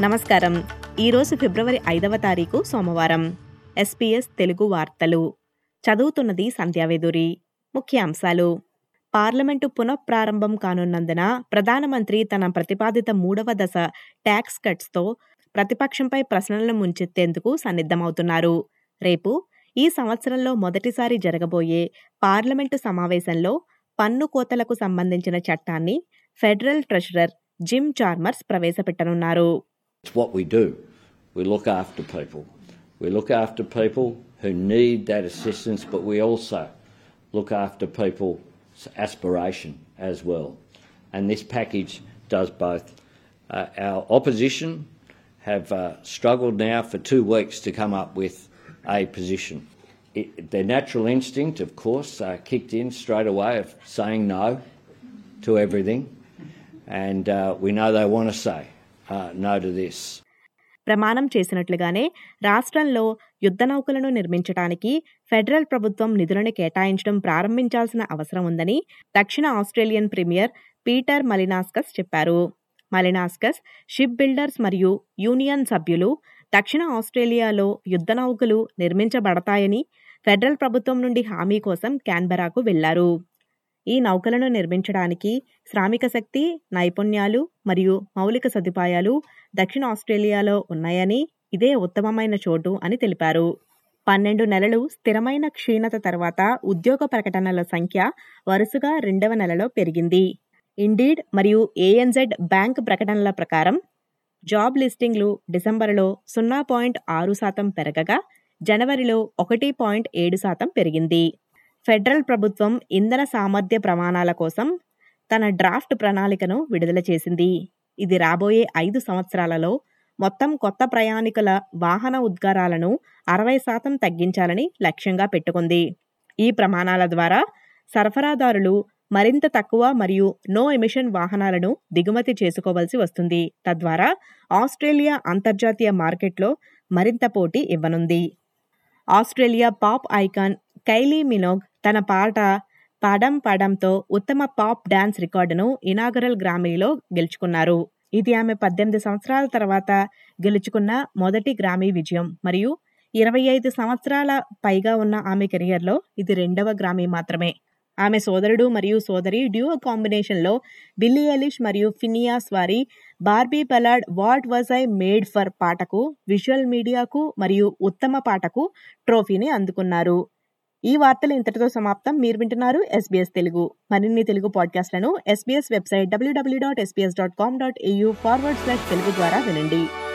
నమస్కారం. ఈరోజు ఫిబ్రవరి ఐదవ తారీఖు సోమవారం. ఎస్పీఎస్ తెలుగు వార్తలు. చదువుతున్నది సంధ్యావేదూరి ముఖ్యాంశాలు. పార్లమెంటు పునఃప్రారంభం కానున్నందున ప్రధానమంత్రి తన ప్రతిపాదిత మూడవ దశ ట్యాక్స్ కట్స్తో ప్రతిపక్షంపై ప్రశ్నలను ముంచెత్తేందుకు సన్నిద్ధమవుతున్నారు. రేపు ఈ సంవత్సరంలో మొదటిసారి జరగబోయే పార్లమెంటు సమావేశంలో పన్ను కోతలకు సంబంధించిన చట్టాన్ని ఫెడరల్ ట్రెషరర్ జిమ్ చార్మర్స్ ప్రవేశపెట్టనున్నారు. It's what we do. We look after people. We look after people who need that assistance, but we also look after people's aspiration as well. And this package does both. Uh, our opposition have uh, struggled now for two weeks to come up with a position. It, their natural instinct, of course, uh, kicked in straight away of saying no to everything. And uh, we know they want to say ప్రమాణం చేసినట్లుగానే రాష్ట్రంలో యుద్ధ నౌకలను నిర్మించడానికి federal ప్రభుత్వం నిధులను కేటాయించడం ప్రారంభించాల్సిన అవసరం ఉందని దక్షిణ ఆస్ట్రేలియన్ ప్రీమియర్ పీటర్ మలినాస్కస్ చెప్పారు. మలినాస్కస్ షిప్ బిల్డర్స్ మరియు యూనియన్ సభ్యులు దక్షిణ ఆస్ట్రేలియాలో యుద్ధ నౌకలు నిర్మించబడతాయని ఫెడరల్ ప్రభుత్వం నుండి హామీ కోసం క్యాన్బెరాకు వెళ్ళారు. ఈ నౌకలను నిర్మించడానికి శ్రామిక శక్తి నైపుణ్యాలు మరియు మౌలిక సదుపాయాలు దక్షిణ ఆస్ట్రేలియాలో ఉన్నాయని ఇదే ఉత్తమమైన చోటు అని తెలిపారు. పన్నెండు నెలలు స్థిరమైన క్షీణత తర్వాత ఉద్యోగ ప్రకటనల సంఖ్య వరుసగా రెండవ నెలలో పెరిగింది. ఇండీడ్ మరియు ఏఎన్జెడ్ బ్యాంక్ ప్రకటనల ప్రకారం జాబ్ లిస్టింగ్లు డిసెంబరులో సున్నా పాయింట్ ఆరు శాతం పెరగగా జనవరిలో ఒకటి పాయింట్ ఏడు శాతం పెరిగింది. ఫెడరల్ ప్రభుత్వం ఇంధన సామర్థ్య ప్రమాణాల కోసం తన డ్రాఫ్ట్ ప్రణాళికను విడుదల చేసింది. ఇది రాబోయే ఐదు సంవత్సరాలలో మొత్తం కొత్త ప్రయాణికుల వాహన ఉద్గారాలను అరవై శాతం తగ్గించాలని లక్ష్యంగా పెట్టుకుంది. ఈ ప్రమాణాల ద్వారా సరఫరాదారులు మరింత తక్కువ మరియు నో ఎమిషన్ వాహనాలను దిగుమతి చేసుకోవలసి వస్తుంది. తద్వారా ఆస్ట్రేలియా అంతర్జాతీయ మార్కెట్లో మరింత పోటీ ఇవ్వనుంది. Australia pop icon Kylie Minogue తన పాట పడం పడంతో ఉత్తమ పాప్ డాన్స్ రికార్డును ఇనాగరల్ గ్రామీలో గెలుచుకున్నారు. ఇది ఆమె పద్దెనిమిది సంవత్సరాల తర్వాత గెలుచుకున్న మొదటి గ్రామీ విజయం. మరియు ఇరవై ఐదు సంవత్సరాల పైగా ఉన్న ఆమె కెరియర్లో ఇది రెండవ గ్రామీ మాత్రమే. ఆమె సోదరుడు మరియు సోదరి డ్యూ కాంబినేషన్లో బిల్లీ ఎలిష్ మరియు ఫినియాస్ వారి Barbie ballad what was I made for పాటకు విజువల్ మీడియాకు మరియు ఉత్తమ పాటకు ట్రోఫీని అందుకున్నారు. ఈ వార్తలు ఇంతటితో సమాప్తం. మీరు వింటున్నారు ఎస్బీఎస్ తెలుగు. మరిన్ని Telugu పాడ్కాస్ట్లను SBS website W W dot SBS dot com dot AU forward slash Telugu ద్వారా వినండి.